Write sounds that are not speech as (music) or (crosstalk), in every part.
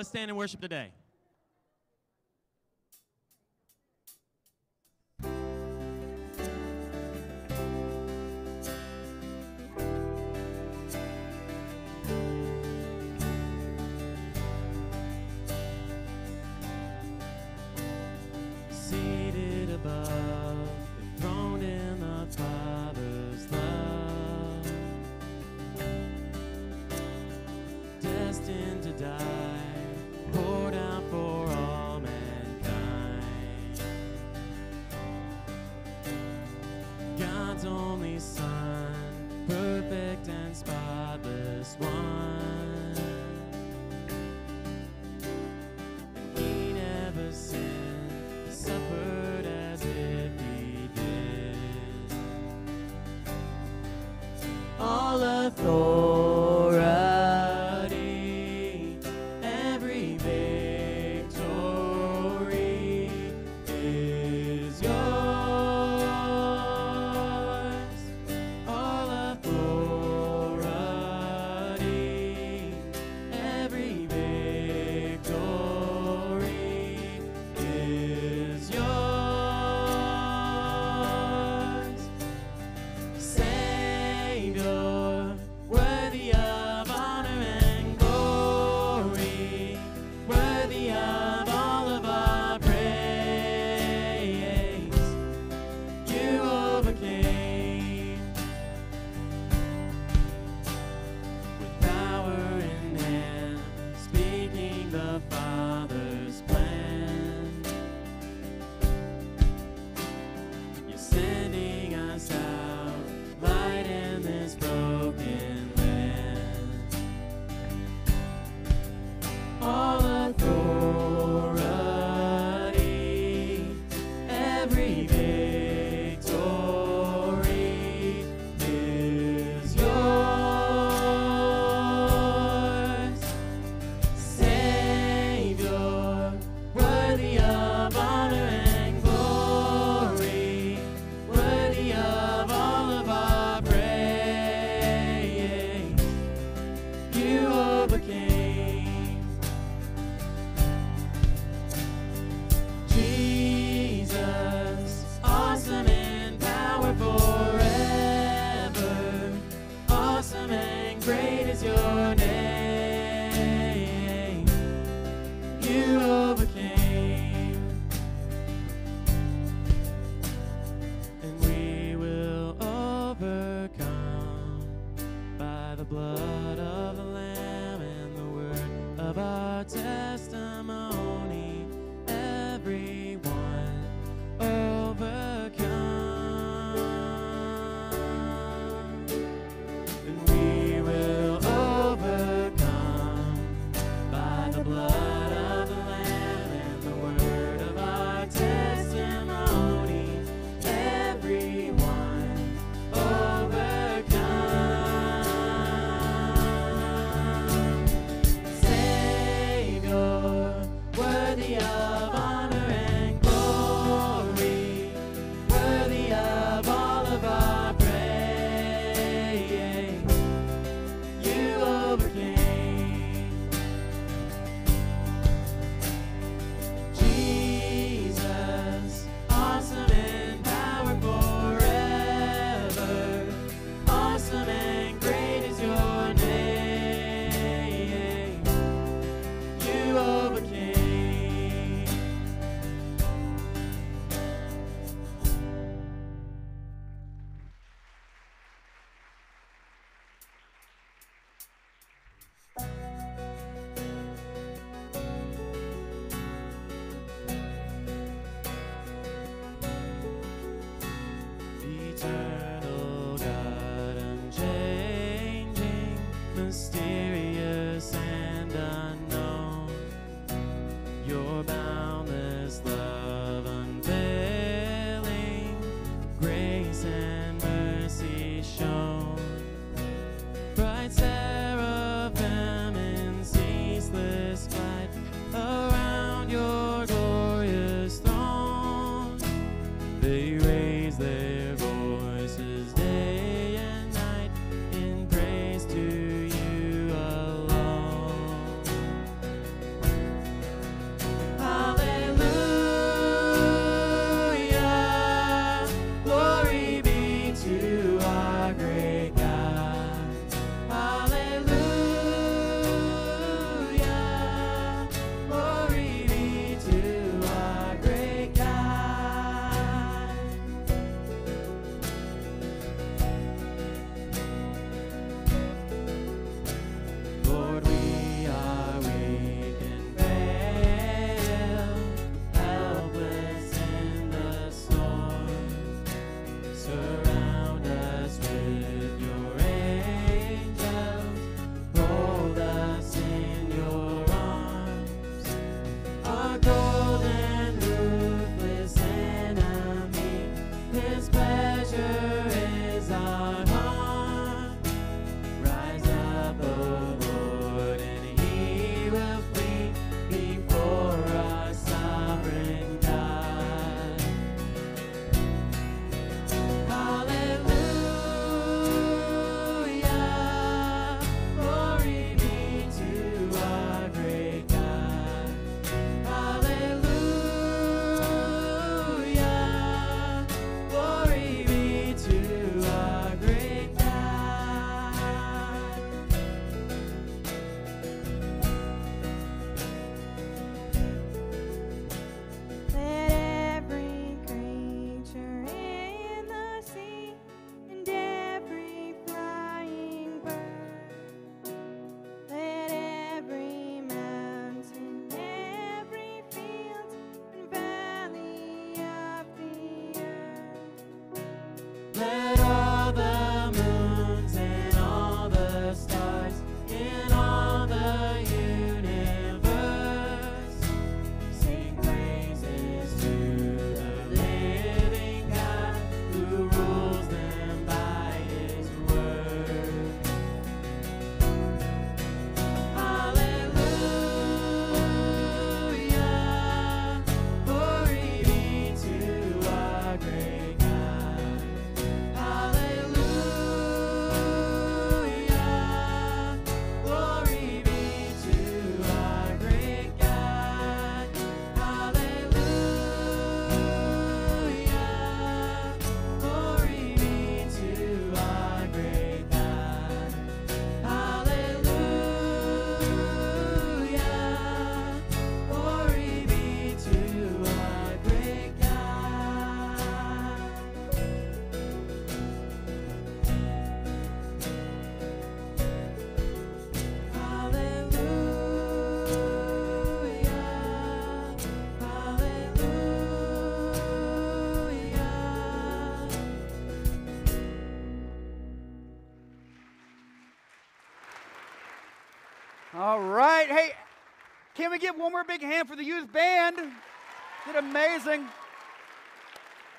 Let's stand and worship today. Can we get one more big hand for the youth band? Did amazing.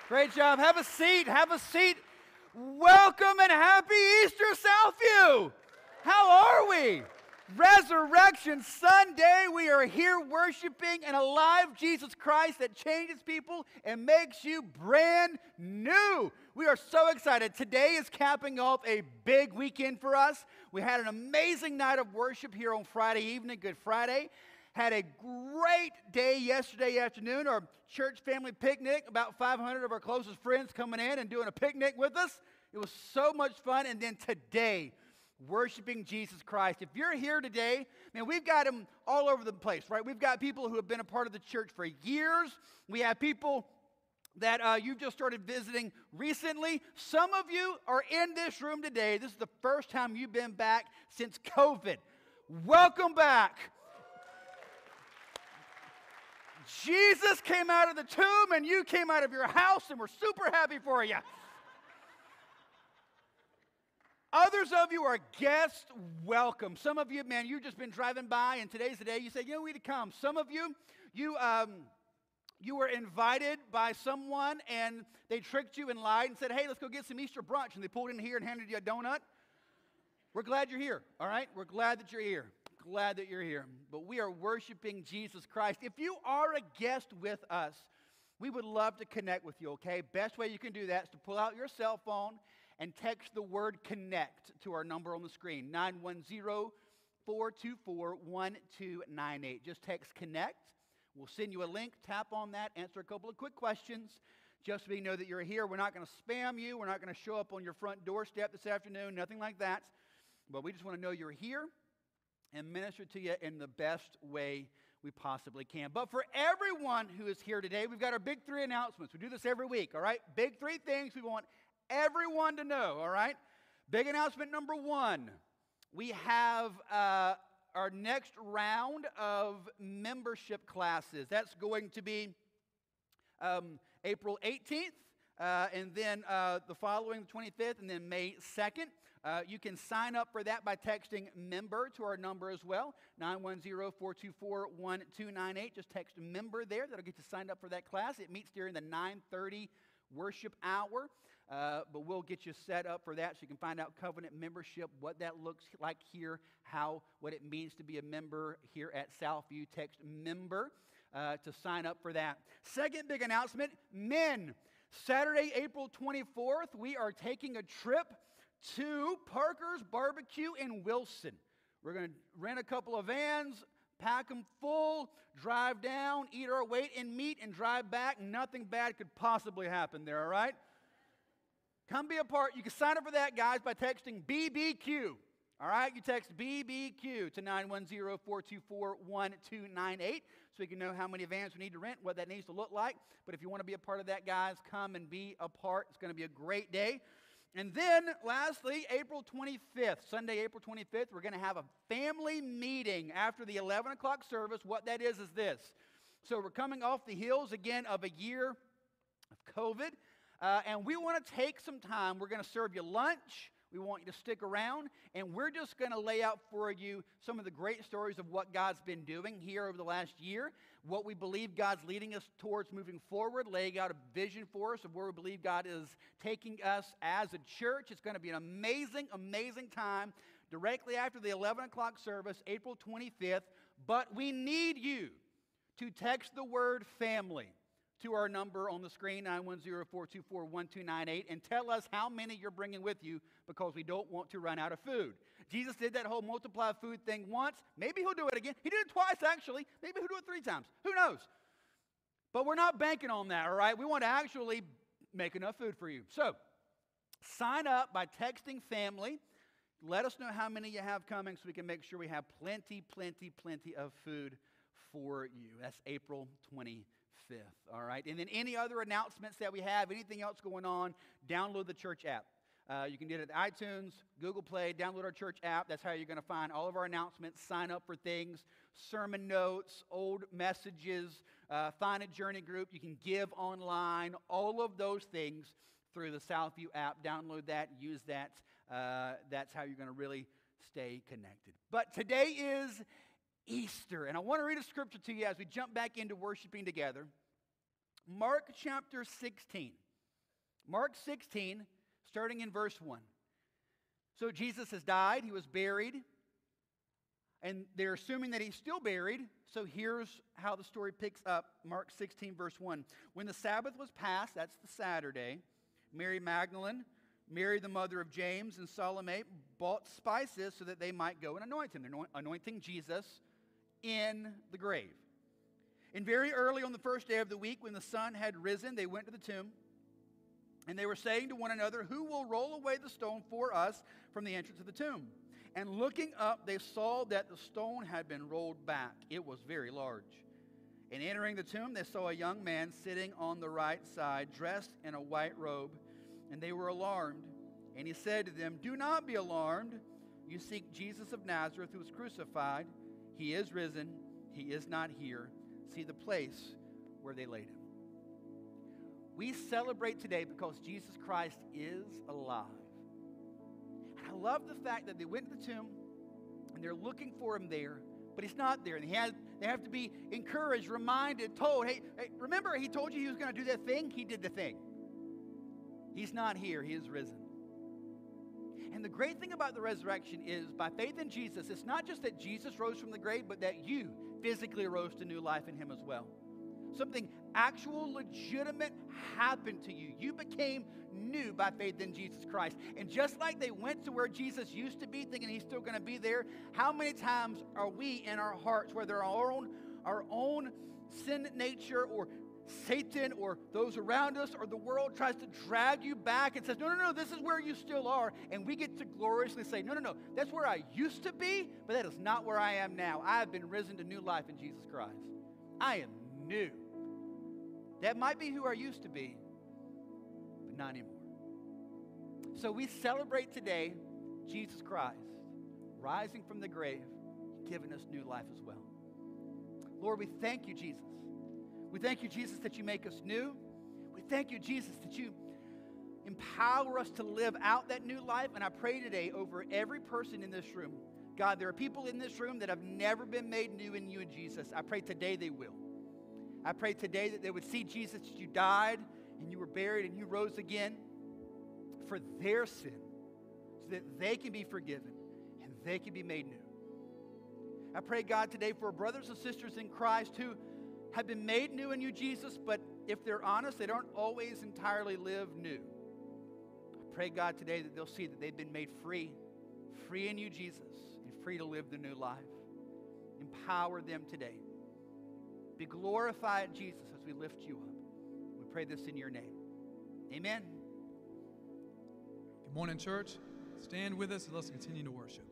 Great job. Have a seat. Have a seat. Welcome and happy Easter, Southview. How are we? Resurrection Sunday, we are here worshiping an alive Jesus Christ that changes people and makes you brand new. We are so excited. Today is capping off a big weekend for us. We had an amazing night of worship here on Friday evening, Good Friday. Had a great day yesterday afternoon, our church family picnic. About 500 of our closest friends coming in and doing a picnic with us. It was so much fun. And then today, worshiping Jesus Christ. If you're here today, man, we've got them all over the place, right? We've got people who have been a part of the church for years. We have people that uh, you've just started visiting recently. Some of you are in this room today. This is the first time you've been back since COVID. Welcome back. Jesus came out of the tomb and you came out of your house, and we're super happy for you. Others of you are guest welcome. Some of you, man, you've just been driving by, and today's the day you say, you know, we need to come. Some of you, you, um, you were invited by someone and they tricked you and lied and said, hey, let's go get some Easter brunch. And they pulled in here and handed you a donut. We're glad you're here, all right? We're glad that you're here. Glad that you're here. But we are worshiping Jesus Christ. If you are a guest with us, we would love to connect with you, okay? Best way you can do that is to pull out your cell phone and text the word connect to our number on the screen 910 424 1298. Just text connect. We'll send you a link. Tap on that, answer a couple of quick questions. Just so you know that you're here. We're not going to spam you. We're not going to show up on your front doorstep this afternoon. Nothing like that. But we just want to know you're here and minister to you in the best way we possibly can. But for everyone who is here today, we've got our big three announcements. We do this every week, all right? Big three things we want everyone to know, all right? Big announcement number one we have uh, our next round of membership classes. That's going to be um, April 18th, uh, and then uh, the following, the 25th, and then May 2nd. Uh, you can sign up for that by texting member to our number as well 910-424-1298 just text member there that'll get you signed up for that class it meets during the 9.30 worship hour uh, but we'll get you set up for that so you can find out covenant membership, what that looks like here, how, what it means to be a member here at Southview. Text member uh, to sign up for that. Second big announcement men, Saturday, April 24th, we are taking a trip to Parker's Barbecue in Wilson. We're going to rent a couple of vans, pack them full, drive down, eat our weight in meat, and drive back. Nothing bad could possibly happen there, all right? Come be a part. You can sign up for that, guys, by texting BBQ. All right, you text BBQ to 910 424 1298 so you can know how many vans we need to rent, what that needs to look like. But if you want to be a part of that, guys, come and be a part. It's going to be a great day. And then, lastly, April 25th, Sunday, April 25th, we're going to have a family meeting after the 11 o'clock service. What that is, is this. So, we're coming off the heels again of a year of COVID. Uh, and we want to take some time. We're going to serve you lunch. We want you to stick around, and we're just going to lay out for you some of the great stories of what God's been doing here over the last year, what we believe God's leading us towards moving forward, laying out a vision for us of where we believe God is taking us as a church. It's going to be an amazing, amazing time directly after the 11 o'clock service, April 25th. But we need you to text the word family to our number on the screen, 910-424-1298, and tell us how many you're bringing with you because we don't want to run out of food. Jesus did that whole multiply food thing once. Maybe he'll do it again. He did it twice, actually. Maybe he'll do it three times. Who knows? But we're not banking on that, all right? We want to actually make enough food for you. So, sign up by texting family. Let us know how many you have coming so we can make sure we have plenty, plenty, plenty of food for you. That's April 20th. 5th. All right. And then any other announcements that we have, anything else going on, download the church app. Uh, you can get it at iTunes, Google Play, download our church app. That's how you're going to find all of our announcements, sign up for things, sermon notes, old messages, uh, find a journey group. You can give online, all of those things through the Southview app. Download that, use that. Uh, that's how you're going to really stay connected. But today is Easter, and I want to read a scripture to you as we jump back into worshiping together. Mark chapter 16. Mark 16, starting in verse 1. So Jesus has died, he was buried. And they're assuming that he's still buried. So here's how the story picks up Mark 16, verse 1. When the Sabbath was passed, that's the Saturday, Mary Magdalene, Mary, the mother of James, and Salome bought spices so that they might go and anoint him. They're anointing Jesus in the grave. And very early on the first day of the week, when the sun had risen, they went to the tomb. And they were saying to one another, Who will roll away the stone for us from the entrance of the tomb? And looking up, they saw that the stone had been rolled back. It was very large. And entering the tomb, they saw a young man sitting on the right side, dressed in a white robe, and they were alarmed. And he said to them, Do not be alarmed. You seek Jesus of Nazareth, who was crucified. He is risen. He is not here. See the place where they laid him. We celebrate today because Jesus Christ is alive. And I love the fact that they went to the tomb and they're looking for him there, but he's not there. And he has, they have to be encouraged, reminded, told, hey, hey remember he told you he was going to do that thing? He did the thing. He's not here, he is risen. And the great thing about the resurrection is by faith in Jesus, it's not just that Jesus rose from the grave, but that you physically arose to new life in him as well. Something actual, legitimate happened to you. You became new by faith in Jesus Christ. And just like they went to where Jesus used to be, thinking he's still going to be there, how many times are we in our hearts, whether our own, our own sin nature or Satan or those around us or the world tries to drag you back and says, no, no, no, this is where you still are. And we get to gloriously say, no, no, no, that's where I used to be, but that is not where I am now. I have been risen to new life in Jesus Christ. I am new. That might be who I used to be, but not anymore. So we celebrate today Jesus Christ rising from the grave, giving us new life as well. Lord, we thank you, Jesus. We thank you, Jesus, that you make us new. We thank you, Jesus, that you empower us to live out that new life. And I pray today over every person in this room. God, there are people in this room that have never been made new in you and Jesus. I pray today they will. I pray today that they would see Jesus, that you died and you were buried and you rose again for their sin so that they can be forgiven and they can be made new. I pray, God, today for brothers and sisters in Christ who have been made new in you, Jesus, but if they're honest, they don't always entirely live new. I pray, God, today that they'll see that they've been made free, free in you, Jesus, and free to live the new life. Empower them today. Be glorified, Jesus, as we lift you up. We pray this in your name. Amen. Good morning, church. Stand with us and let's continue to worship.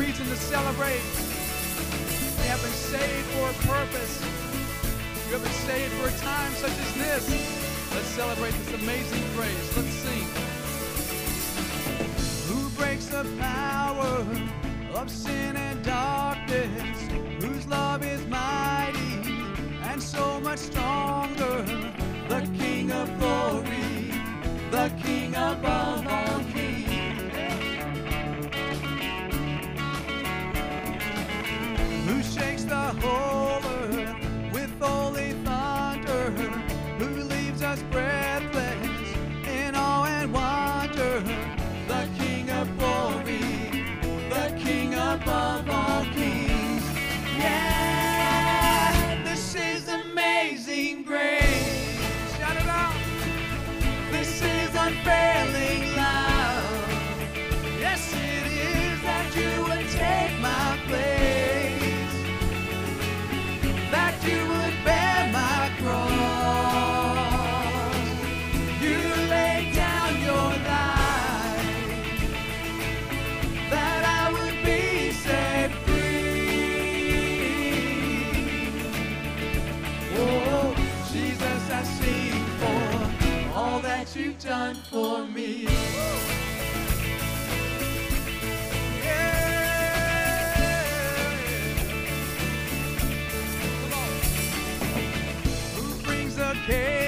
Reason to celebrate. We have been saved for a purpose. We have been saved for a time such as this. Let's celebrate this amazing grace. Let's sing. Who breaks the power of sin and darkness? Whose love is mighty and so much stronger? The King of glory, the King above all kings. The whole brings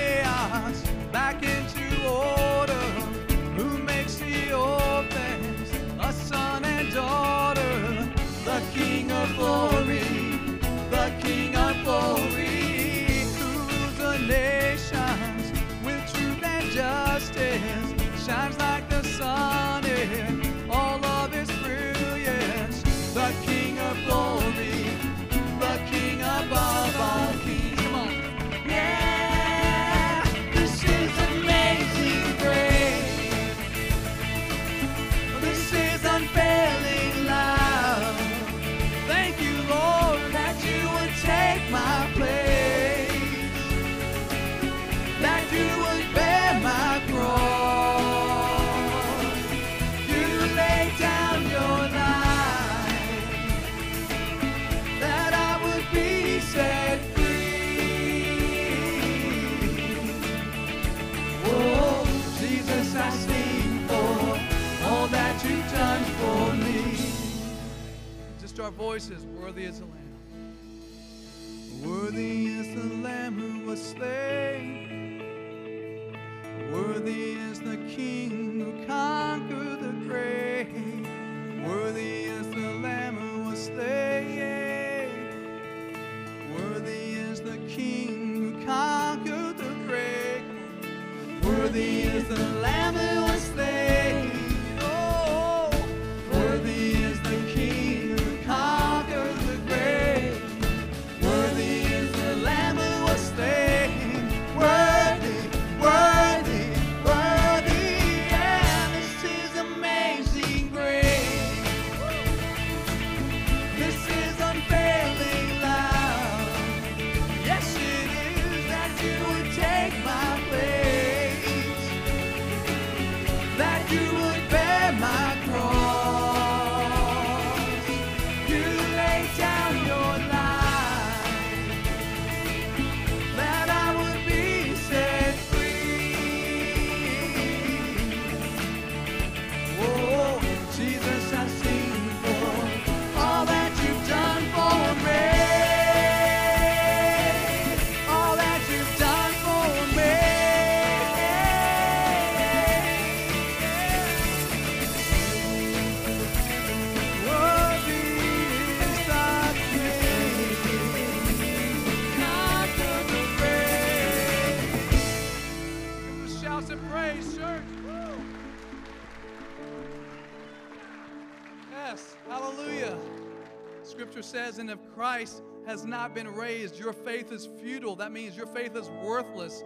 Scripture says, and if Christ has not been raised, your faith is futile. That means your faith is worthless,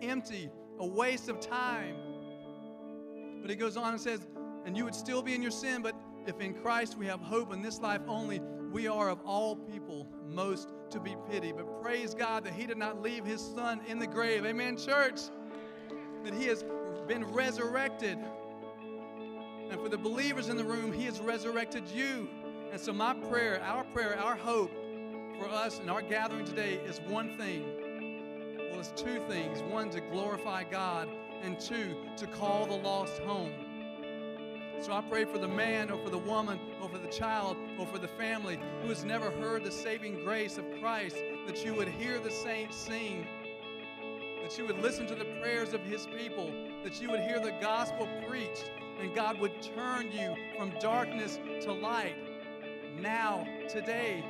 empty, a waste of time. But he goes on and says, and you would still be in your sin, but if in Christ we have hope in this life only, we are of all people most to be pitied. But praise God that he did not leave his son in the grave. Amen, church. That he has been resurrected. And for the believers in the room, He has resurrected you. And so, my prayer, our prayer, our hope for us in our gathering today is one thing. Well, it's two things one, to glorify God, and two, to call the lost home. So I pray for the man or for the woman or for the child or for the family who has never heard the saving grace of Christ that you would hear the saints sing, that you would listen to the prayers of his people, that you would hear the gospel preached, and God would turn you from darkness to light now, today.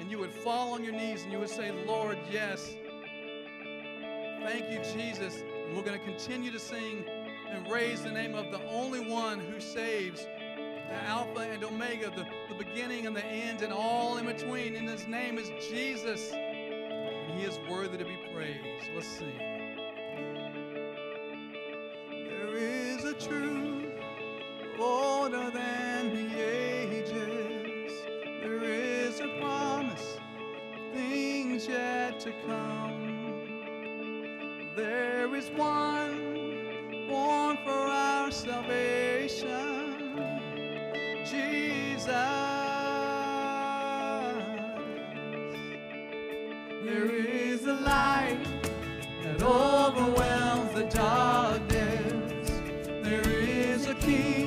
And you would fall on your knees and you would say, Lord, yes. Thank you, Jesus. And we're going to continue to sing and raise the name of the only one who saves, the Alpha and Omega, the, the beginning and the end, and all in between. And his name is Jesus. And he is worthy to be praised. Let's sing. There is a truth older than to come. There is one born for our salvation, Jesus. There is a light that overwhelms the darkness. There is a kingdom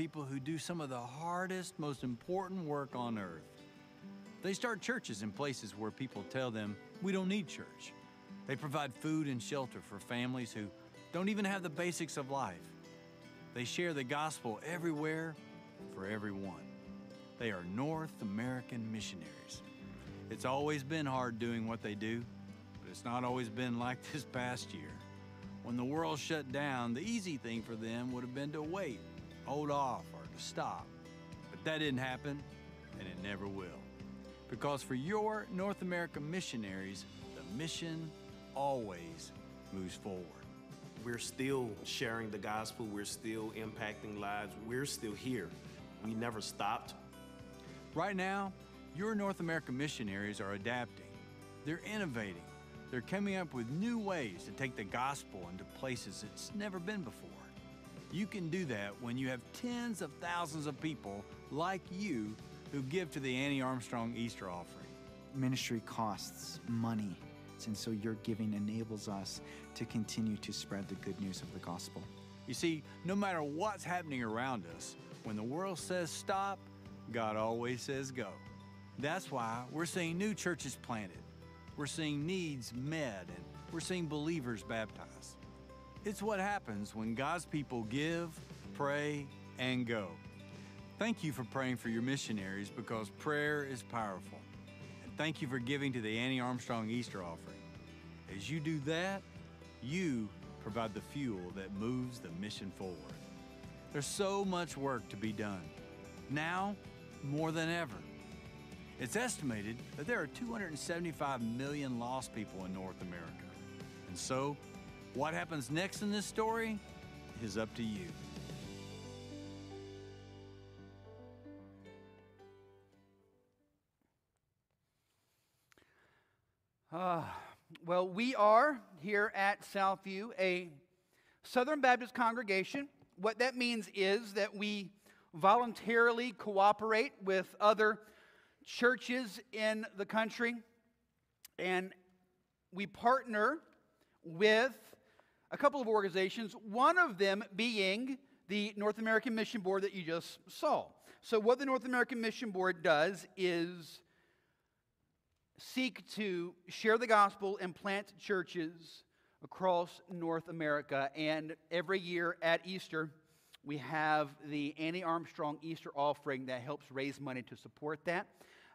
people who do some of the hardest, most important work on earth. They start churches in places where people tell them, we don't need church. They provide food and shelter for families who don't even have the basics of life. They share the gospel everywhere for everyone. They are North American missionaries. It's always been hard doing what they do, but it's not always been like (laughs) this past year. When the world shut down, the easy thing for them would have been to wait, hold off, or to stop. But that didn't happen, and it never will. Because for your North American missionaries, the mission always moves forward. We're still sharing the gospel. We're still impacting lives. We're still here. We never stopped. Right now, your North American missionaries are adapting. They're innovating. They're coming up with new ways to take the gospel into places it's never been before. You can do that when you have tens of thousands of people like you who give to the Annie Armstrong Easter offering. Ministry costs money, and so your giving enables us to continue to spread the good news of the gospel. You see, no matter what's happening around us, when the world says stop, God always says go. That's why we're seeing new churches planted, we're seeing needs met, and we're seeing believers baptized. It's what happens when God's people give, pray, and go. Thank you for praying for your missionaries because prayer is powerful. And thank you for giving to the Annie Armstrong Easter offering. As you do that, you provide the fuel that moves the mission forward. There's so much work to be done. Now, more than ever. It's estimated that there are 275 million lost people in North America. And so, what happens next in this story is up to you. Ah, well, we are here at Southview a Southern Baptist congregation. What that means is that we voluntarily cooperate with other churches in the country and we partner with a couple of organizations, one of them being the North American Mission Board that you just saw. So, what the North American Mission Board does is seek to share the gospel and plant churches across North America. And every year at Easter, we have the Annie Armstrong Easter offering that helps raise money to support that.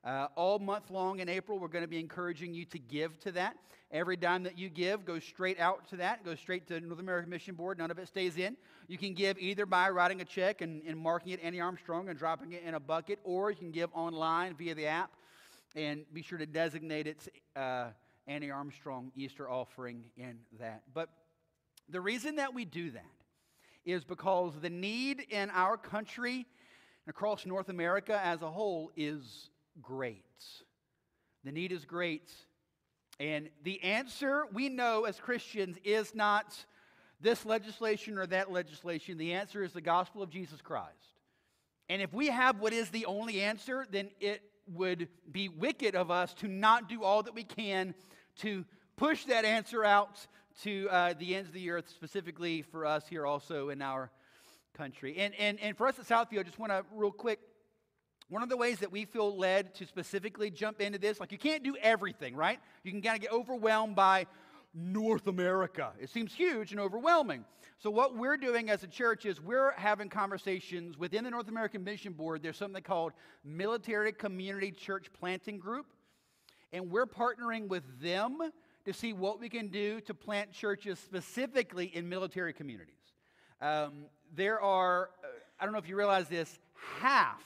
Uh, all month long in April, we're going to be encouraging you to give to that. Every dime that you give goes straight out to that, goes straight to North American Mission Board. None of it stays in. You can give either by writing a check and, and marking it Annie Armstrong and dropping it in a bucket, or you can give online via the app and be sure to designate its uh, Annie Armstrong Easter offering in that. But the reason that we do that is because the need in our country and across North America as a whole is great. The need is great. And the answer we know as Christians is not this legislation or that legislation. The answer is the gospel of Jesus Christ. And if we have what is the only answer, then it would be wicked of us to not do all that we can to push that answer out to uh, the ends of the earth, specifically for us here also in our country. And, and, and for us at Southview, I just want to, real quick, one of the ways that we feel led to specifically jump into this, like you can't do everything, right? You can kind of get overwhelmed by North America. It seems huge and overwhelming. So, what we're doing as a church is we're having conversations within the North American Mission Board. There's something called Military Community Church Planting Group, and we're partnering with them to see what we can do to plant churches specifically in military communities. Um, there are, uh, I don't know if you realize this, half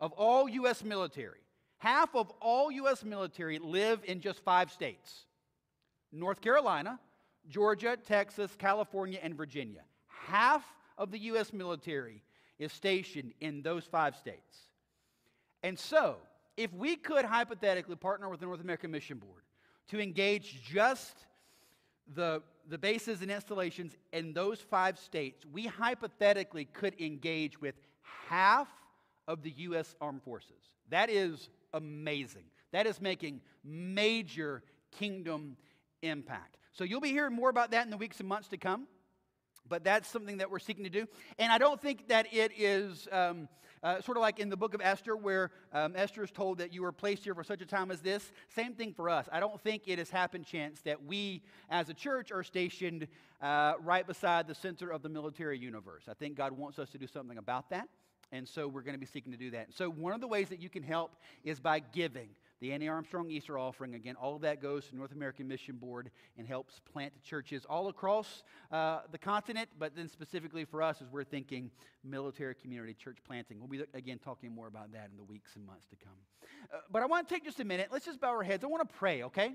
of all U.S. military, half of all U.S. military live in just five states North Carolina, Georgia, Texas, California, and Virginia. Half of the U.S. military is stationed in those five states. And so, if we could hypothetically partner with the North American Mission Board to engage just the, the bases and installations in those five states, we hypothetically could engage with half of the U.S. Armed Forces. That is amazing. That is making major kingdom impact. So you'll be hearing more about that in the weeks and months to come. But that's something that we're seeking to do. And I don't think that it is um, uh, sort of like in the book of Esther, where um, Esther is told that you were placed here for such a time as this. Same thing for us. I don't think it has happened chance that we as a church are stationed uh, right beside the center of the military universe. I think God wants us to do something about that. And so we're going to be seeking to do that. So one of the ways that you can help is by giving the Annie Armstrong Easter offering. Again, all of that goes to North American Mission Board and helps plant churches all across uh, the continent, but then specifically for us as we're thinking military community church planting. We'll be, again, talking more about that in the weeks and months to come. Uh, but I want to take just a minute. Let's just bow our heads. I want to pray, okay?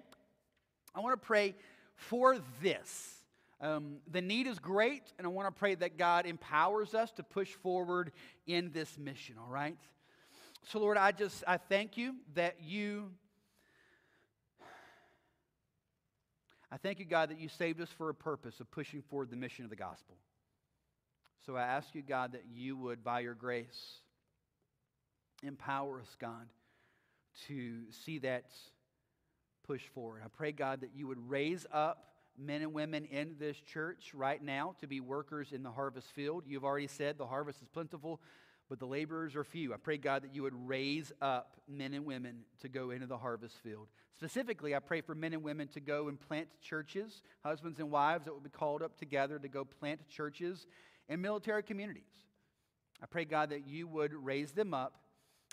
I want to pray for this. Um, the need is great, and I want to pray that God empowers us to push forward in this mission, all right? So, Lord, I just, I thank you that you, I thank you, God, that you saved us for a purpose of pushing forward the mission of the gospel. So I ask you, God, that you would, by your grace, empower us, God, to see that push forward. I pray, God, that you would raise up men and women in this church right now to be workers in the harvest field. You've already said the harvest is plentiful, but the laborers are few. I pray, God, that you would raise up men and women to go into the harvest field. Specifically, I pray for men and women to go and plant churches, husbands and wives that will be called up together to go plant churches in military communities. I pray, God, that you would raise them up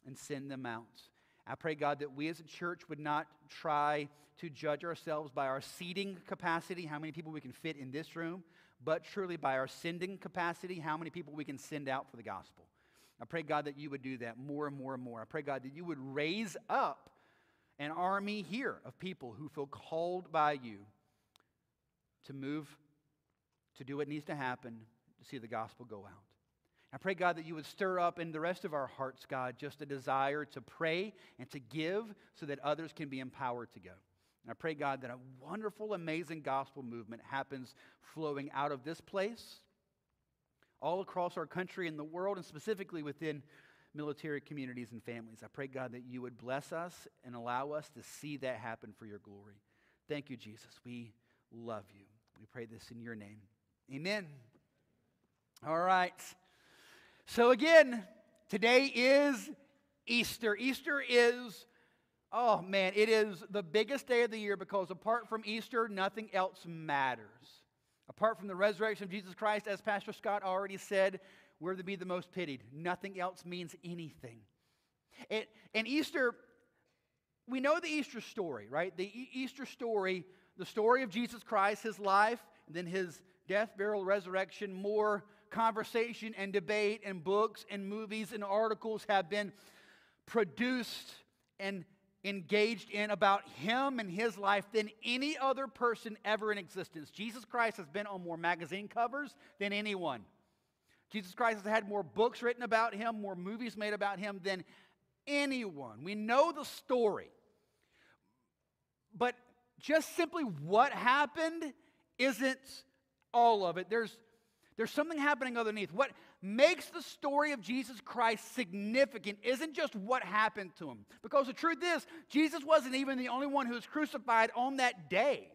and send them out. I pray, God, that we as a church would not try to judge ourselves by our seating capacity, how many people we can fit in this room, but truly by our sending capacity, how many people we can send out for the gospel. I pray, God, that you would do that more and more and more. I pray, God, that you would raise up an army here of people who feel called by you to move, to do what needs to happen, to see the gospel go out. I pray, God, that you would stir up in the rest of our hearts, God, just a desire to pray and to give so that others can be empowered to go. And I pray, God, that a wonderful, amazing gospel movement happens flowing out of this place all across our country and the world, and specifically within military communities and families. I pray, God, that you would bless us and allow us to see that happen for your glory. Thank you, Jesus. We love you. We pray this in your name. Amen. All right. So, again, today is Easter. Easter is, oh man, it is the biggest day of the year because apart from Easter, nothing else matters. Apart from the resurrection of Jesus Christ, as Pastor Scott already said, we're to be the most pitied. Nothing else means anything. It, and Easter, we know the Easter story, right? The e- Easter story, the story of Jesus Christ, his life, and then his death, burial, resurrection, more conversation and debate and books and movies and articles have been produced and engaged in about him and his life than any other person ever in existence. Jesus Christ has been on more magazine covers than anyone. Jesus Christ has had more books written about him, more movies made about him than anyone. We know the story. But just simply what happened isn't all of it. There's, there's something happening underneath. What makes the story of Jesus Christ significant isn't just what happened to him. Because the truth is, Jesus wasn't even the only one who was crucified on that day.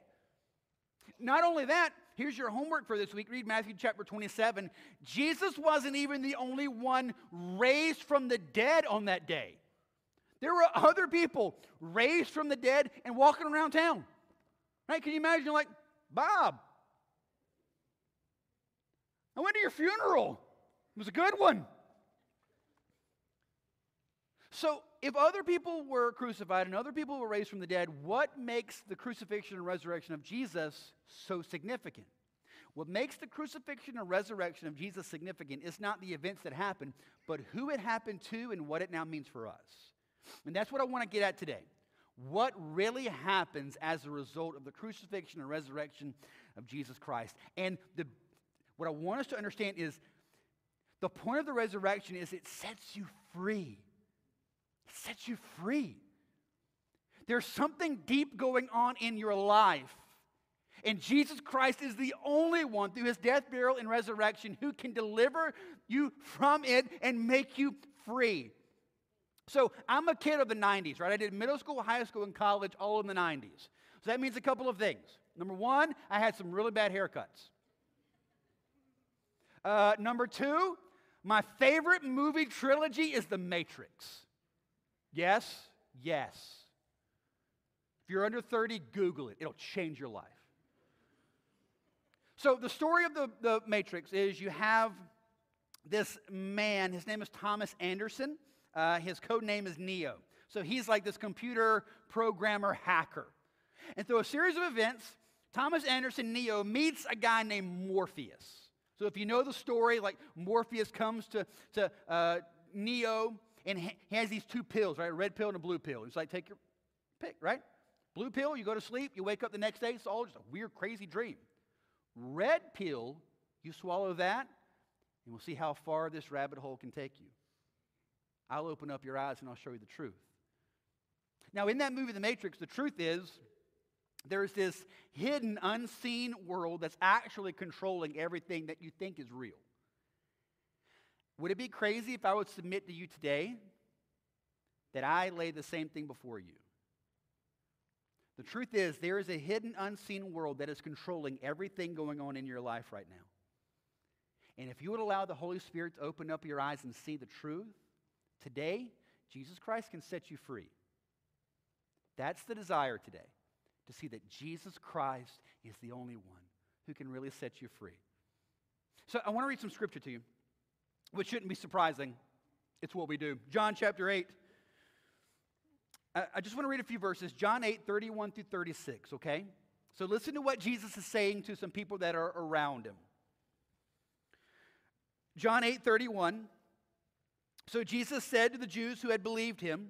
Not only that, here's your homework for this week. Read Matthew chapter 27. Jesus wasn't even the only one raised from the dead on that day. There were other people raised from the dead and walking around town. Right? Can you imagine, like, Bob, I went to your funeral. It was a good one. So, if other people were crucified and other people were raised from the dead, what makes the crucifixion and resurrection of Jesus so significant? What makes the crucifixion and resurrection of Jesus significant is not the events that happened, but who it happened to and what it now means for us. And that's what I want to get at today. What really happens as a result of the crucifixion and resurrection of Jesus Christ? And the, what I want us to understand is the point of the resurrection is it sets you free. It sets you free. There's something deep going on in your life. And Jesus Christ is the only one through his death, burial, and resurrection who can deliver you from it and make you free. So I'm a kid of the 90s, right? I did middle school, high school, and college all in the 90s. So that means a couple of things. Number one, I had some really bad haircuts. Uh, number two, my favorite movie trilogy is The Matrix. Yes, yes. If you're under 30, Google it, it'll change your life. So, the story of the, the Matrix is you have this man, his name is Thomas Anderson. Uh, his code name is Neo. So he's like this computer programmer hacker. And through a series of events, Thomas Anderson Neo meets a guy named Morpheus. So if you know the story, like Morpheus comes to, to uh, Neo and he has these two pills, right? A red pill and a blue pill. He's like, take your pick, right? Blue pill, you go to sleep, you wake up the next day, it's all just a weird, crazy dream. Red pill, you swallow that, and we'll see how far this rabbit hole can take you. I'll open up your eyes and I'll show you the truth. Now, in that movie, The Matrix, the truth is there's this hidden, unseen world that's actually controlling everything that you think is real. Would it be crazy if I would submit to you today that I lay the same thing before you? The truth is, there is a hidden, unseen world that is controlling everything going on in your life right now. And if you would allow the Holy Spirit to open up your eyes and see the truth, Today, Jesus Christ can set you free. That's the desire today, to see that Jesus Christ is the only one who can really set you free. So I want to read some scripture to you, which shouldn't be surprising. It's what we do. John chapter 8. I just want to read a few verses. John 8, 31 through 36, okay? So listen to what Jesus is saying to some people that are around him. John 8, 31. So Jesus said to the Jews who had believed him,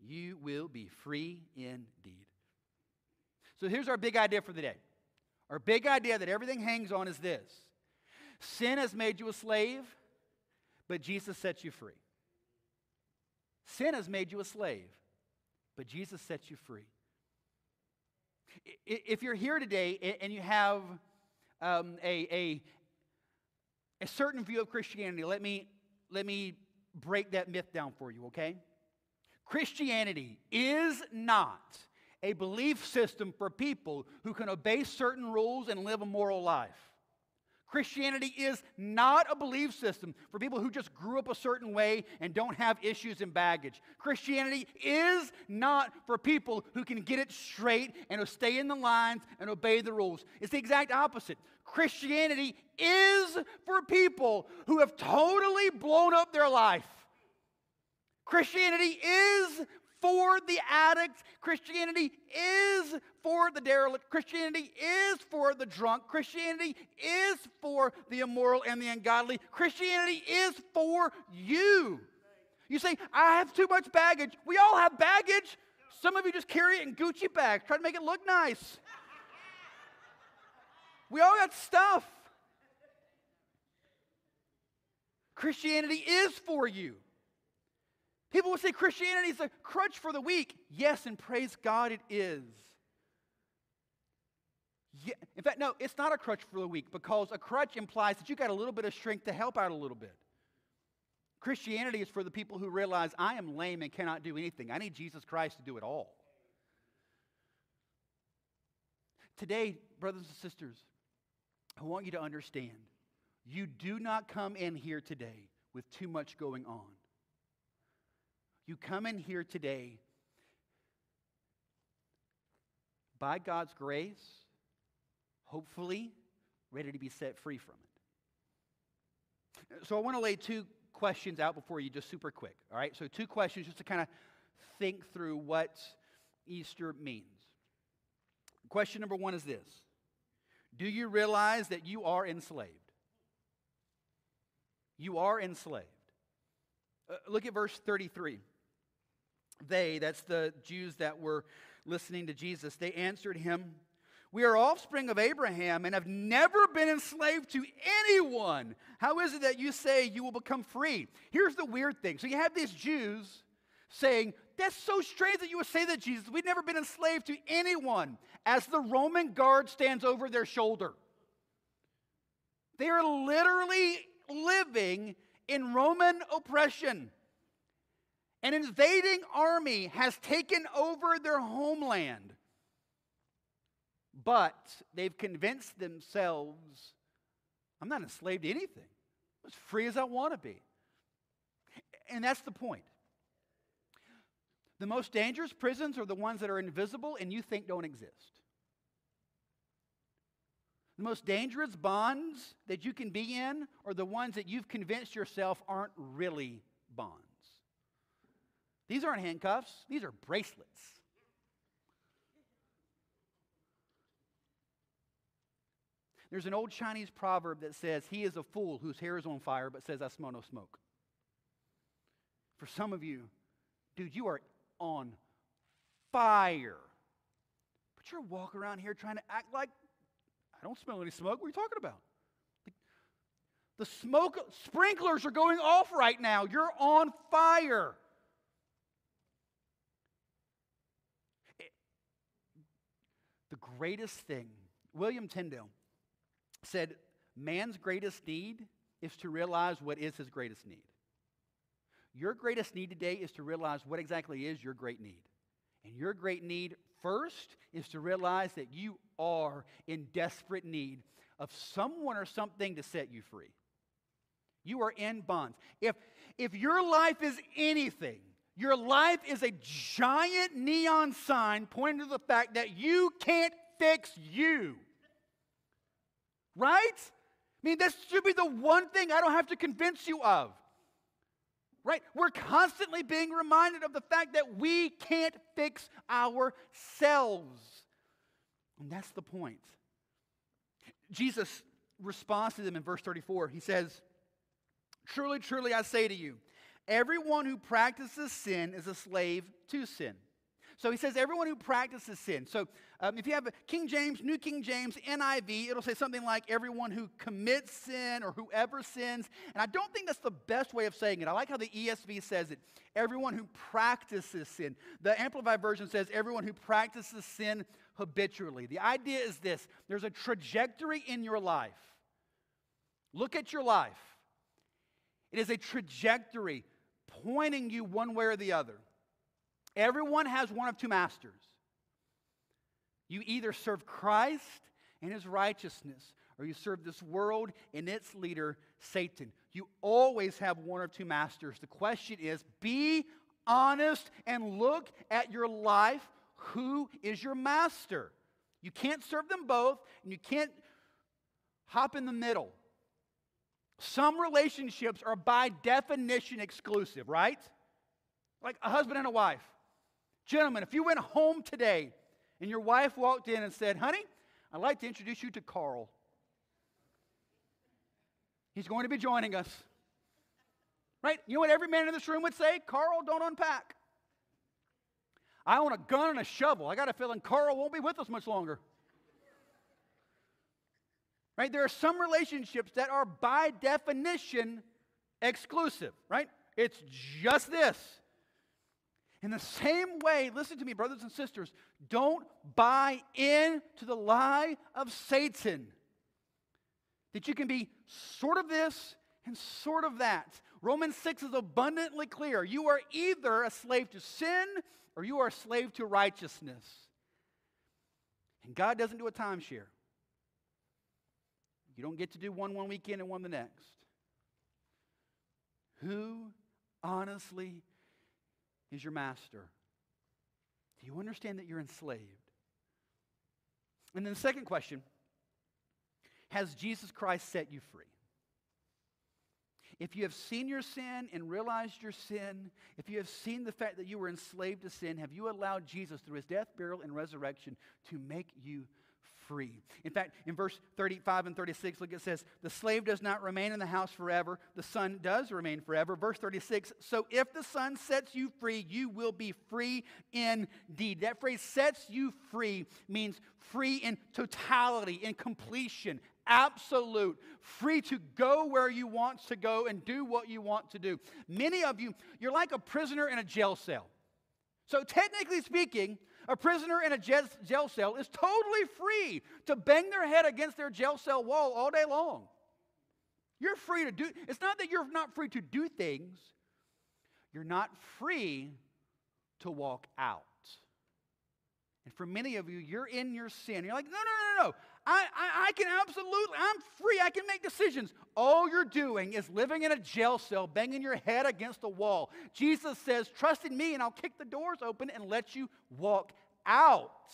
you will be free indeed. So here's our big idea for the day. Our big idea that everything hangs on is this sin has made you a slave, but Jesus sets you free. Sin has made you a slave, but Jesus sets you free. If you're here today and you have um, a, a, a certain view of Christianity. Let me, let me break that myth down for you, okay? Christianity is not a belief system for people who can obey certain rules and live a moral life. Christianity is not a belief system for people who just grew up a certain way and don't have issues and baggage. Christianity is not for people who can get it straight and stay in the lines and obey the rules. It's the exact opposite. Christianity is for people who have totally blown up their life. Christianity is for the addict. Christianity is for the derelict. Christianity is for the drunk. Christianity is for the immoral and the ungodly. Christianity is for you. You say, I have too much baggage. We all have baggage. Some of you just carry it in Gucci bags, try to make it look nice. We all got stuff. Christianity is for you. People will say Christianity is a crutch for the weak. Yes, and praise God it is. Yeah, in fact, no, it's not a crutch for the weak because a crutch implies that you got a little bit of strength to help out a little bit. Christianity is for the people who realize I am lame and cannot do anything. I need Jesus Christ to do it all. Today, brothers and sisters, I want you to understand you do not come in here today with too much going on. You come in here today by God's grace, hopefully, ready to be set free from it. So I want to lay two questions out before you, just super quick. All right? So, two questions just to kind of think through what Easter means. Question number one is this Do you realize that you are enslaved? You are enslaved. Uh, look at verse 33 they, that's the Jews that were listening to Jesus, they answered him, We are offspring of Abraham and have never been enslaved to anyone. How is it that you say you will become free? Here's the weird thing. So you have these Jews saying, That's so strange that you would say that, Jesus. We've never been enslaved to anyone, as the Roman guard stands over their shoulder. They are literally living in Roman oppression. An invading army has taken over their homeland. But they've convinced themselves I'm not enslaved to anything. I'm as free as I want to be. And that's the point. The most dangerous prisons are the ones that are invisible and you think don't exist. The most dangerous bonds that you can be in are the ones that you've convinced yourself aren't really bonds. These aren't handcuffs, these are bracelets. There's an old Chinese proverb that says, He is a fool whose hair is on fire, but says, I smell no smoke. For some of you, dude, you are on fire. But you're walking around here trying to act like I don't smell any smoke. What are you talking about? The smoke sprinklers are going off right now. You're on fire. the greatest thing, William Tyndale said, man's greatest need is to realize what is his greatest need. Your greatest need today is to realize what exactly is your great need. And your great need first is to realize that you are in desperate need of someone or something to set you free. You are in bonds. If, if your life is anything your life is a giant neon sign pointing to the fact that you can't fix you. Right? I mean, this should be the one thing I don't have to convince you of. Right? We're constantly being reminded of the fact that we can't fix ourselves. And that's the point. Jesus responds to them in verse 34. He says, Truly, truly, I say to you, Everyone who practices sin is a slave to sin. So he says, everyone who practices sin. So um, if you have a King James, New King James, NIV, it'll say something like everyone who commits sin or whoever sins. And I don't think that's the best way of saying it. I like how the ESV says it everyone who practices sin. The Amplified Version says everyone who practices sin habitually. The idea is this there's a trajectory in your life. Look at your life, it is a trajectory pointing you one way or the other. Everyone has one of two masters. You either serve Christ and his righteousness, or you serve this world and its leader, Satan. You always have one or two masters. The question is be honest and look at your life. Who is your master? You can't serve them both, and you can't hop in the middle. Some relationships are by definition exclusive, right? Like a husband and a wife. Gentlemen, if you went home today and your wife walked in and said, Honey, I'd like to introduce you to Carl. He's going to be joining us. Right? You know what every man in this room would say? Carl, don't unpack. I own a gun and a shovel. I got a feeling Carl won't be with us much longer. Right? There are some relationships that are by definition exclusive, right? It's just this. In the same way, listen to me, brothers and sisters, don't buy into the lie of Satan that you can be sort of this and sort of that. Romans 6 is abundantly clear. You are either a slave to sin or you are a slave to righteousness. And God doesn't do a timeshare. You don't get to do one one weekend and one the next. Who honestly is your master? Do you understand that you're enslaved? And then the second question Has Jesus Christ set you free? If you have seen your sin and realized your sin, if you have seen the fact that you were enslaved to sin, have you allowed Jesus through his death, burial, and resurrection to make you free. In fact, in verse 35 and 36, look, it says, The slave does not remain in the house forever, the son does remain forever. Verse 36, So if the son sets you free, you will be free indeed. That phrase, sets you free, means free in totality, in completion, absolute, free to go where you want to go and do what you want to do. Many of you, you're like a prisoner in a jail cell. So, technically speaking, a prisoner in a jail cell is totally free to bang their head against their jail cell wall all day long. You're free to do it's not that you're not free to do things, you're not free to walk out. And for many of you, you're in your sin. You're like, no, no, no, no. I, I, I, can absolutely, I'm free. I can make decisions. All you're doing is living in a jail cell, banging your head against a wall. Jesus says, Trust in me, and I'll kick the doors open and let you walk out.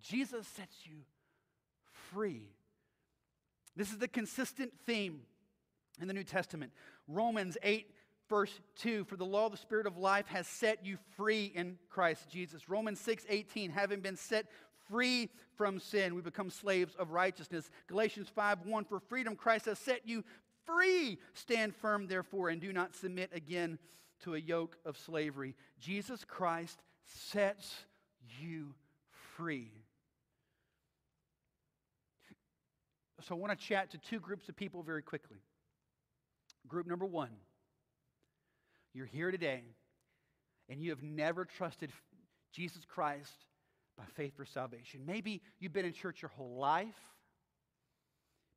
Jesus sets you free. This is the consistent theme in the New Testament. Romans 8, verse 2 For the law of the Spirit of life has set you free in Christ Jesus. Romans 6, 18, having been set free from sin. We become slaves of righteousness. Galatians 5 1 For freedom Christ has set you free. Stand firm, therefore, and do not submit again to a yoke of slavery. Jesus Christ sets you free. So I want to chat to two groups of people very quickly. Group number one, you're here today and you have never trusted Jesus Christ by faith for salvation. Maybe you've been in church your whole life.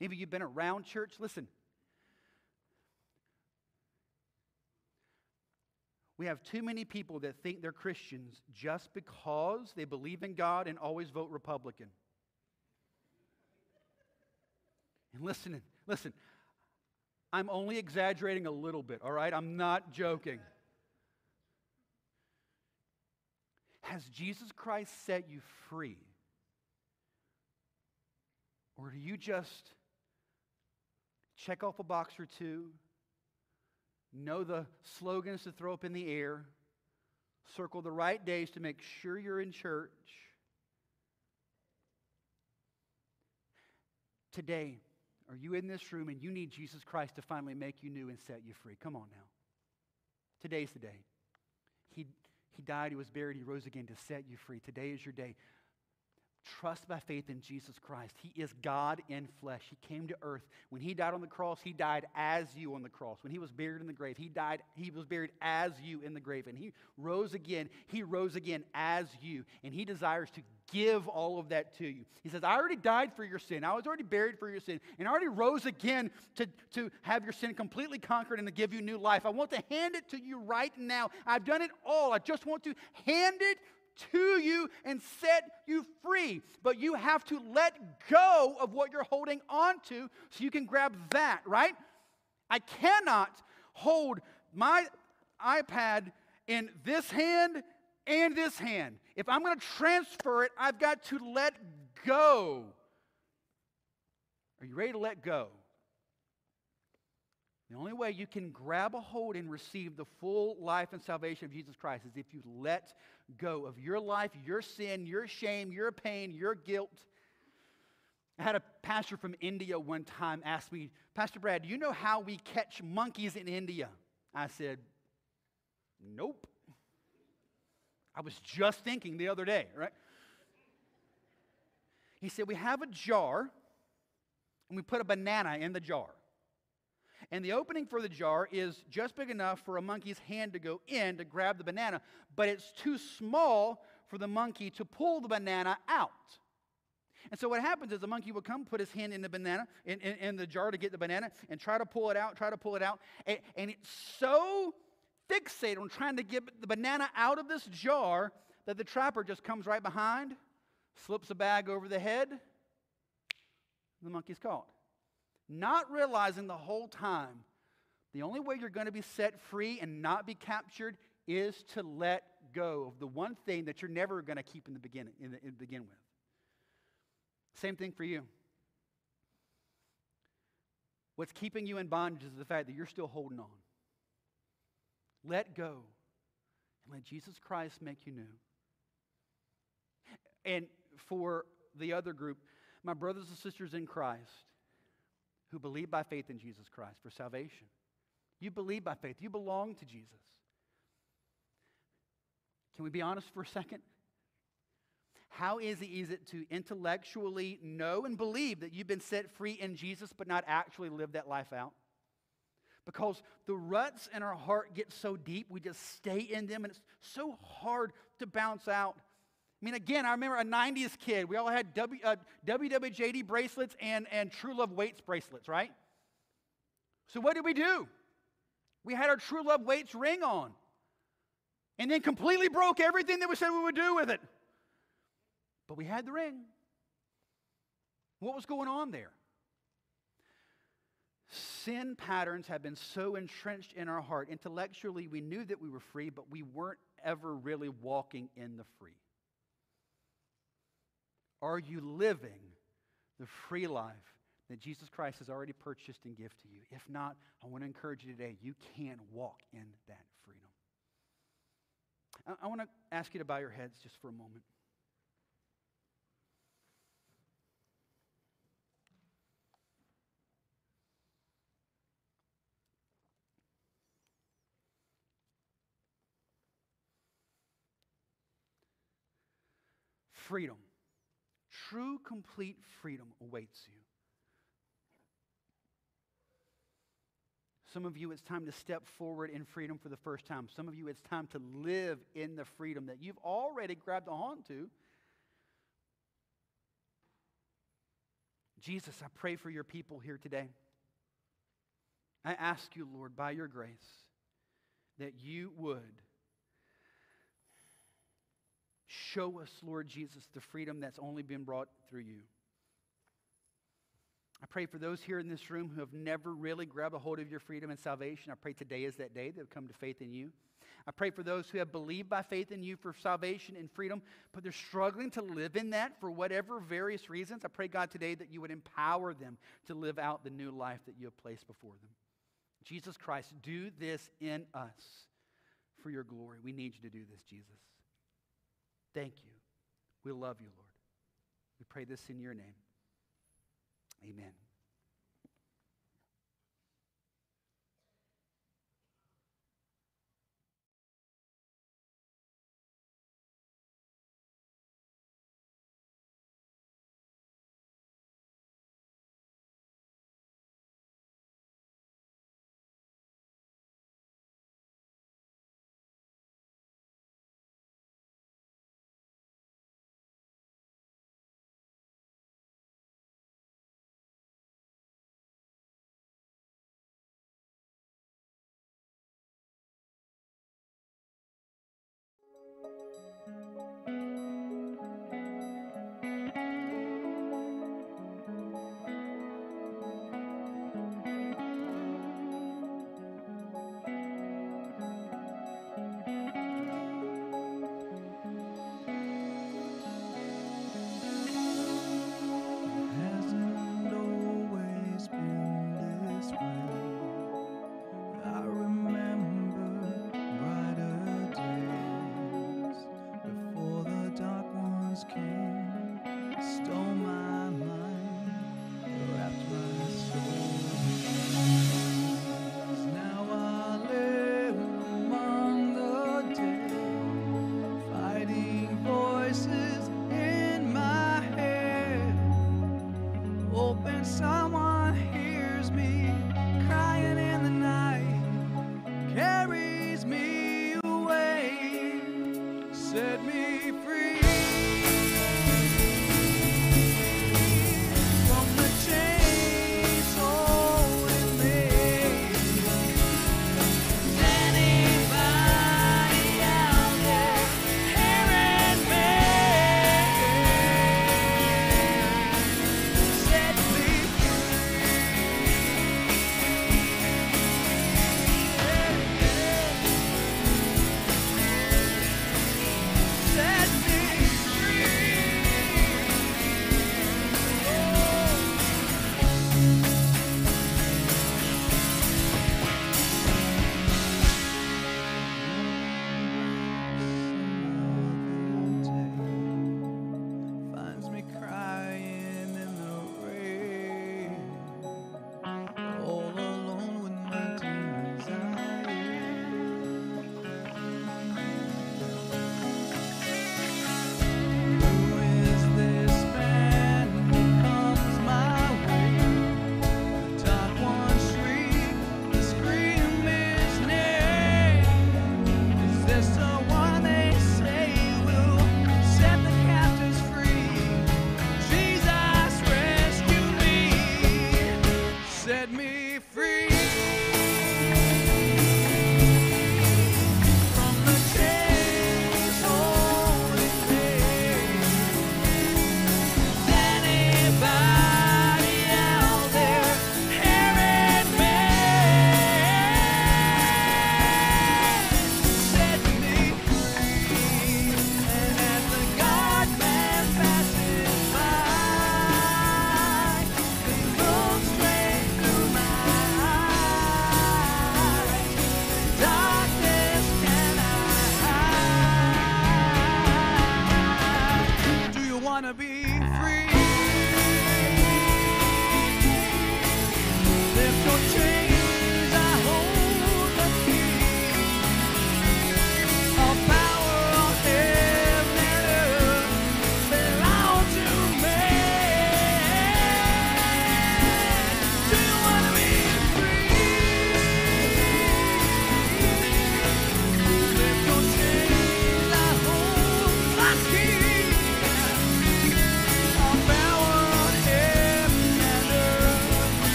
Maybe you've been around church. Listen, we have too many people that think they're Christians just because they believe in God and always vote Republican. And listen, listen, I'm only exaggerating a little bit, all right? I'm not joking. Has Jesus Christ set you free? Or do you just check off a box or two, know the slogans to throw up in the air, circle the right days to make sure you're in church? Today, are you in this room and you need Jesus Christ to finally make you new and set you free? Come on now. Today's the day. He, he died, He was buried, He rose again to set you free. Today is your day. Trust by faith in Jesus Christ. He is God in flesh. He came to earth. When he died on the cross, he died as you on the cross. When he was buried in the grave, he died, he was buried as you in the grave. And he rose again. He rose again as you. And he desires to give all of that to you. He says, I already died for your sin. I was already buried for your sin. And I already rose again to, to have your sin completely conquered and to give you new life. I want to hand it to you right now. I've done it all. I just want to hand it to you and set you free. But you have to let go of what you're holding on to so you can grab that, right? I cannot hold my iPad in this hand and this hand. If I'm going to transfer it, I've got to let go. Are you ready to let go? The only way you can grab a hold and receive the full life and salvation of Jesus Christ is if you let go of your life, your sin, your shame, your pain, your guilt. I had a pastor from India one time ask me, Pastor Brad, do you know how we catch monkeys in India? I said, Nope. I was just thinking the other day, right? He said, We have a jar and we put a banana in the jar. And the opening for the jar is just big enough for a monkey's hand to go in to grab the banana, but it's too small for the monkey to pull the banana out. And so what happens is the monkey will come, put his hand in the banana, in, in, in the jar to get the banana, and try to pull it out, try to pull it out. And, and it's so fixated on trying to get the banana out of this jar that the trapper just comes right behind, slips a bag over the head, the monkey's caught. Not realizing the whole time the only way you're going to be set free and not be captured is to let go of the one thing that you're never going to keep in the beginning in the, in begin with. Same thing for you. What's keeping you in bondage is the fact that you're still holding on. Let go and let Jesus Christ make you new. And for the other group, my brothers and sisters in Christ who believe by faith in Jesus Christ for salvation. You believe by faith, you belong to Jesus. Can we be honest for a second? How easy is it to intellectually know and believe that you've been set free in Jesus, but not actually live that life out? Because the ruts in our heart get so deep, we just stay in them, and it's so hard to bounce out. I mean, again, I remember a 90s kid. We all had w, uh, WWJD bracelets and, and True Love Waits bracelets, right? So what did we do? We had our True Love Waits ring on and then completely broke everything that we said we would do with it. But we had the ring. What was going on there? Sin patterns have been so entrenched in our heart. Intellectually, we knew that we were free, but we weren't ever really walking in the free. Are you living the free life that Jesus Christ has already purchased and given to you? If not, I want to encourage you today, you can walk in that freedom. I, I want to ask you to bow your heads just for a moment. Freedom. True, complete freedom awaits you. Some of you, it's time to step forward in freedom for the first time. Some of you, it's time to live in the freedom that you've already grabbed on to. Jesus, I pray for your people here today. I ask you, Lord, by your grace, that you would show us, Lord Jesus, the freedom that's only been brought through you. I pray for those here in this room who have never really grabbed a hold of your freedom and salvation. I pray today is that day they've come to faith in you. I pray for those who have believed by faith in you for salvation and freedom, but they're struggling to live in that for whatever various reasons. I pray, God, today that you would empower them to live out the new life that you have placed before them. Jesus Christ, do this in us for your glory. We need you to do this, Jesus. Thank you. We love you, Lord. We pray this in your name. Amen. Música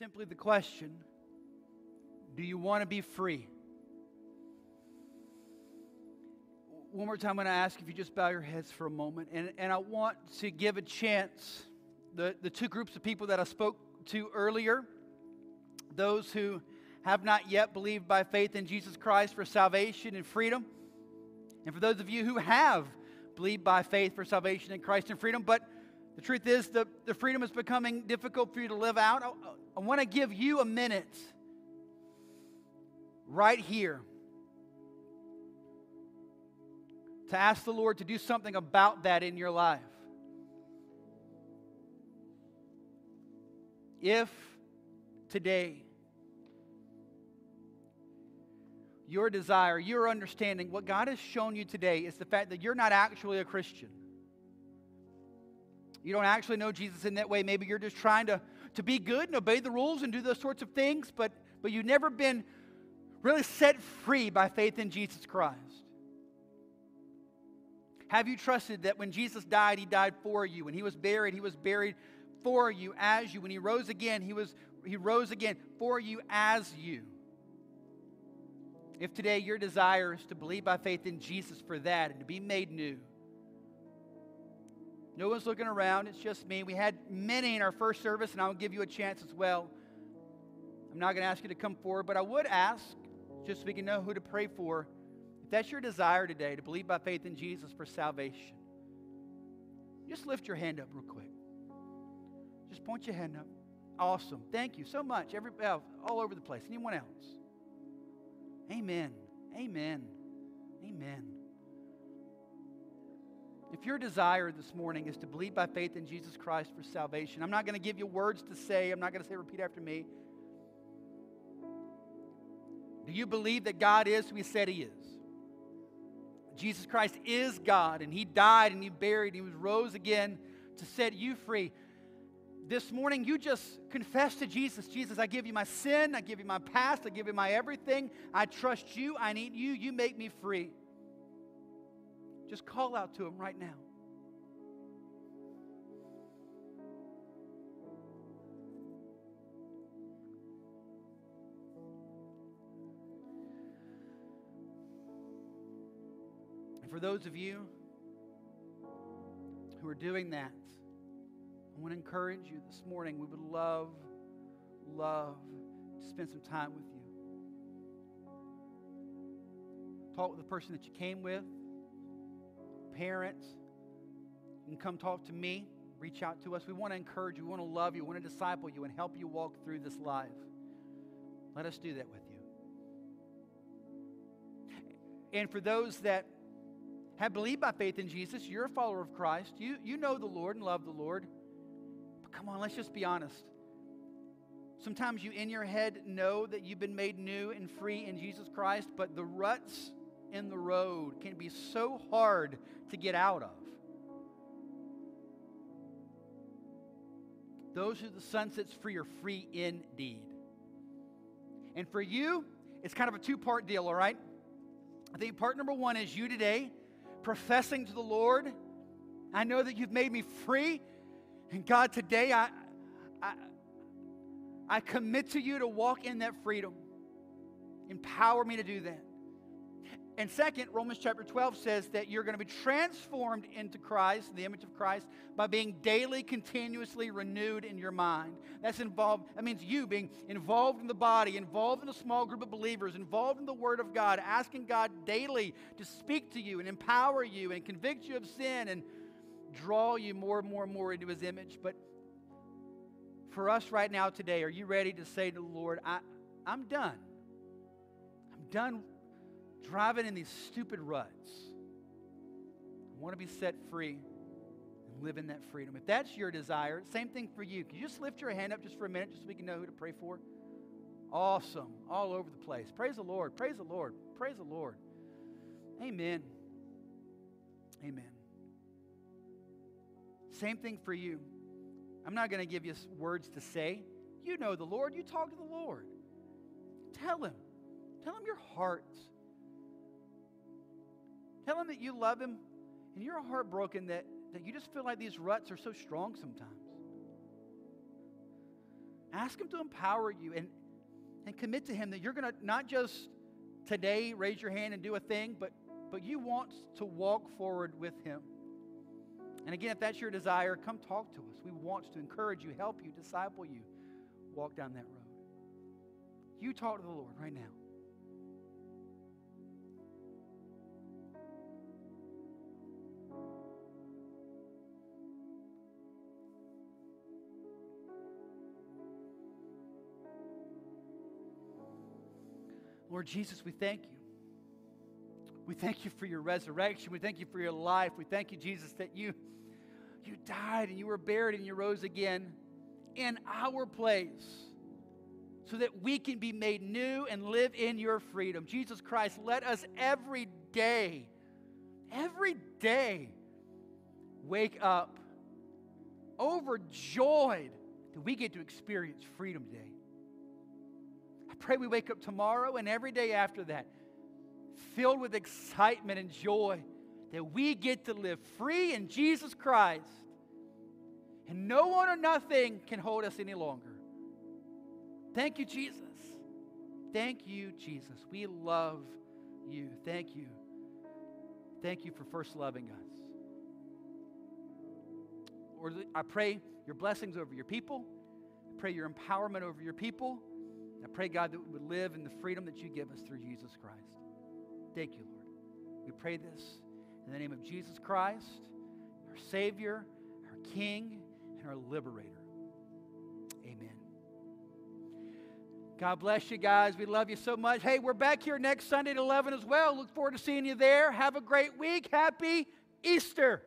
Simply the question do you want to be free? One more time, I'm going to ask if you just bow your heads for a moment. And, and I want to give a chance the, the two groups of people that I spoke to earlier those who have not yet believed by faith in Jesus Christ for salvation and freedom. And for those of you who have believed by faith for salvation in Christ and freedom, but the truth is the, the freedom is becoming difficult for you to live out. I, I want to give you a minute right here to ask the Lord to do something about that in your life. If today your desire, your understanding, what God has shown you today is the fact that you're not actually a Christian. You don't actually know Jesus in that way. Maybe you're just trying to, to be good and obey the rules and do those sorts of things, but, but you've never been really set free by faith in Jesus Christ. Have you trusted that when Jesus died, he died for you? When he was buried, he was buried for you, as you. When he rose again, he, was, he rose again for you, as you. If today your desire is to believe by faith in Jesus for that and to be made new, no one's looking around, it's just me. We had many in our first service, and I'll give you a chance as well. I'm not going to ask you to come forward, but I would ask, just so we can know who to pray for, if that's your desire today to believe by faith in Jesus for salvation, just lift your hand up real quick. Just point your hand up. Awesome. Thank you so much. Every, all over the place. Anyone else? Amen. Amen. Amen. If your desire this morning is to believe by faith in Jesus Christ for salvation, I'm not going to give you words to say. I'm not going to say repeat after me. Do you believe that God is who He said He is? Jesus Christ is God, and He died and He buried, and He rose again to set you free this morning you just confess to Jesus Jesus, I give you my sin, I give you my past, I give you my everything. I trust you, I need you, you make me free. Just call out to Him right now. And for those of you who are doing that, I want to encourage you this morning. We would love, love to spend some time with you. Talk with the person that you came with, parents. You can come talk to me, reach out to us. We want to encourage you, we want to love you, we want to disciple you, and help you walk through this life. Let us do that with you. And for those that have believed by faith in Jesus, you're a follower of Christ, you, you know the Lord and love the Lord. But Come on, let's just be honest. Sometimes you in your head know that you've been made new and free in Jesus Christ, but the ruts in the road can be so hard to get out of. Those who the Son sets free are free indeed. And for you, it's kind of a two part deal, all right? I think part number one is you today professing to the Lord, I know that you've made me free and God, today I, I, I commit to you to walk in that freedom. Empower me to do that. And second, Romans chapter 12 says that you're going to be transformed into Christ, the image of Christ, by being daily, continuously renewed in your mind. That's involved, that means you being involved in the body, involved in a small group of believers, involved in the Word of God, asking God daily to speak to you and empower you and convict you of sin and draw you more and more and more into his image. But for us right now today, are you ready to say to the Lord, I, I'm done? I'm done driving in these stupid ruts. I want to be set free and live in that freedom. If that's your desire, same thing for you. Can you just lift your hand up just for a minute just so we can know who to pray for? Awesome. All over the place. Praise the Lord. Praise the Lord. Praise the Lord. Amen. Amen. Same thing for you. I'm not going to give you words to say. You know the Lord. You talk to the Lord. Tell Him. Tell Him your heart. Tell Him that you love Him and you're heartbroken that, that you just feel like these ruts are so strong sometimes. Ask Him to empower you and, and commit to Him that you're going to not just today raise your hand and do a thing, but, but you want to walk forward with Him. And again, if that's your desire, come talk to us. We want to encourage you, help you, disciple you, walk down that road. You talk to the Lord right now. Lord Jesus, we thank you. We thank you for your resurrection. We thank you for your life. We thank you, Jesus, that you, you died and you were buried and you rose again in our place so that we can be made new and live in your freedom. Jesus Christ, let us every day, every day, wake up overjoyed that we get to experience freedom today. Pray we wake up tomorrow and every day after that filled with excitement and joy that we get to live free in Jesus Christ. And no one or nothing can hold us any longer. Thank you, Jesus. Thank you, Jesus. We love you. Thank you. Thank you for first loving us. Lord, I pray your blessings over your people. I pray your empowerment over your people. I pray, God, that we would live in the freedom that you give us through Jesus Christ. Thank you, Lord. We pray this in the name of Jesus Christ, our Savior, our King, and our Liberator. Amen. God bless you guys. We love you so much. Hey, we're back here next Sunday at 11 as well. Look forward to seeing you there. Have a great week. Happy Easter.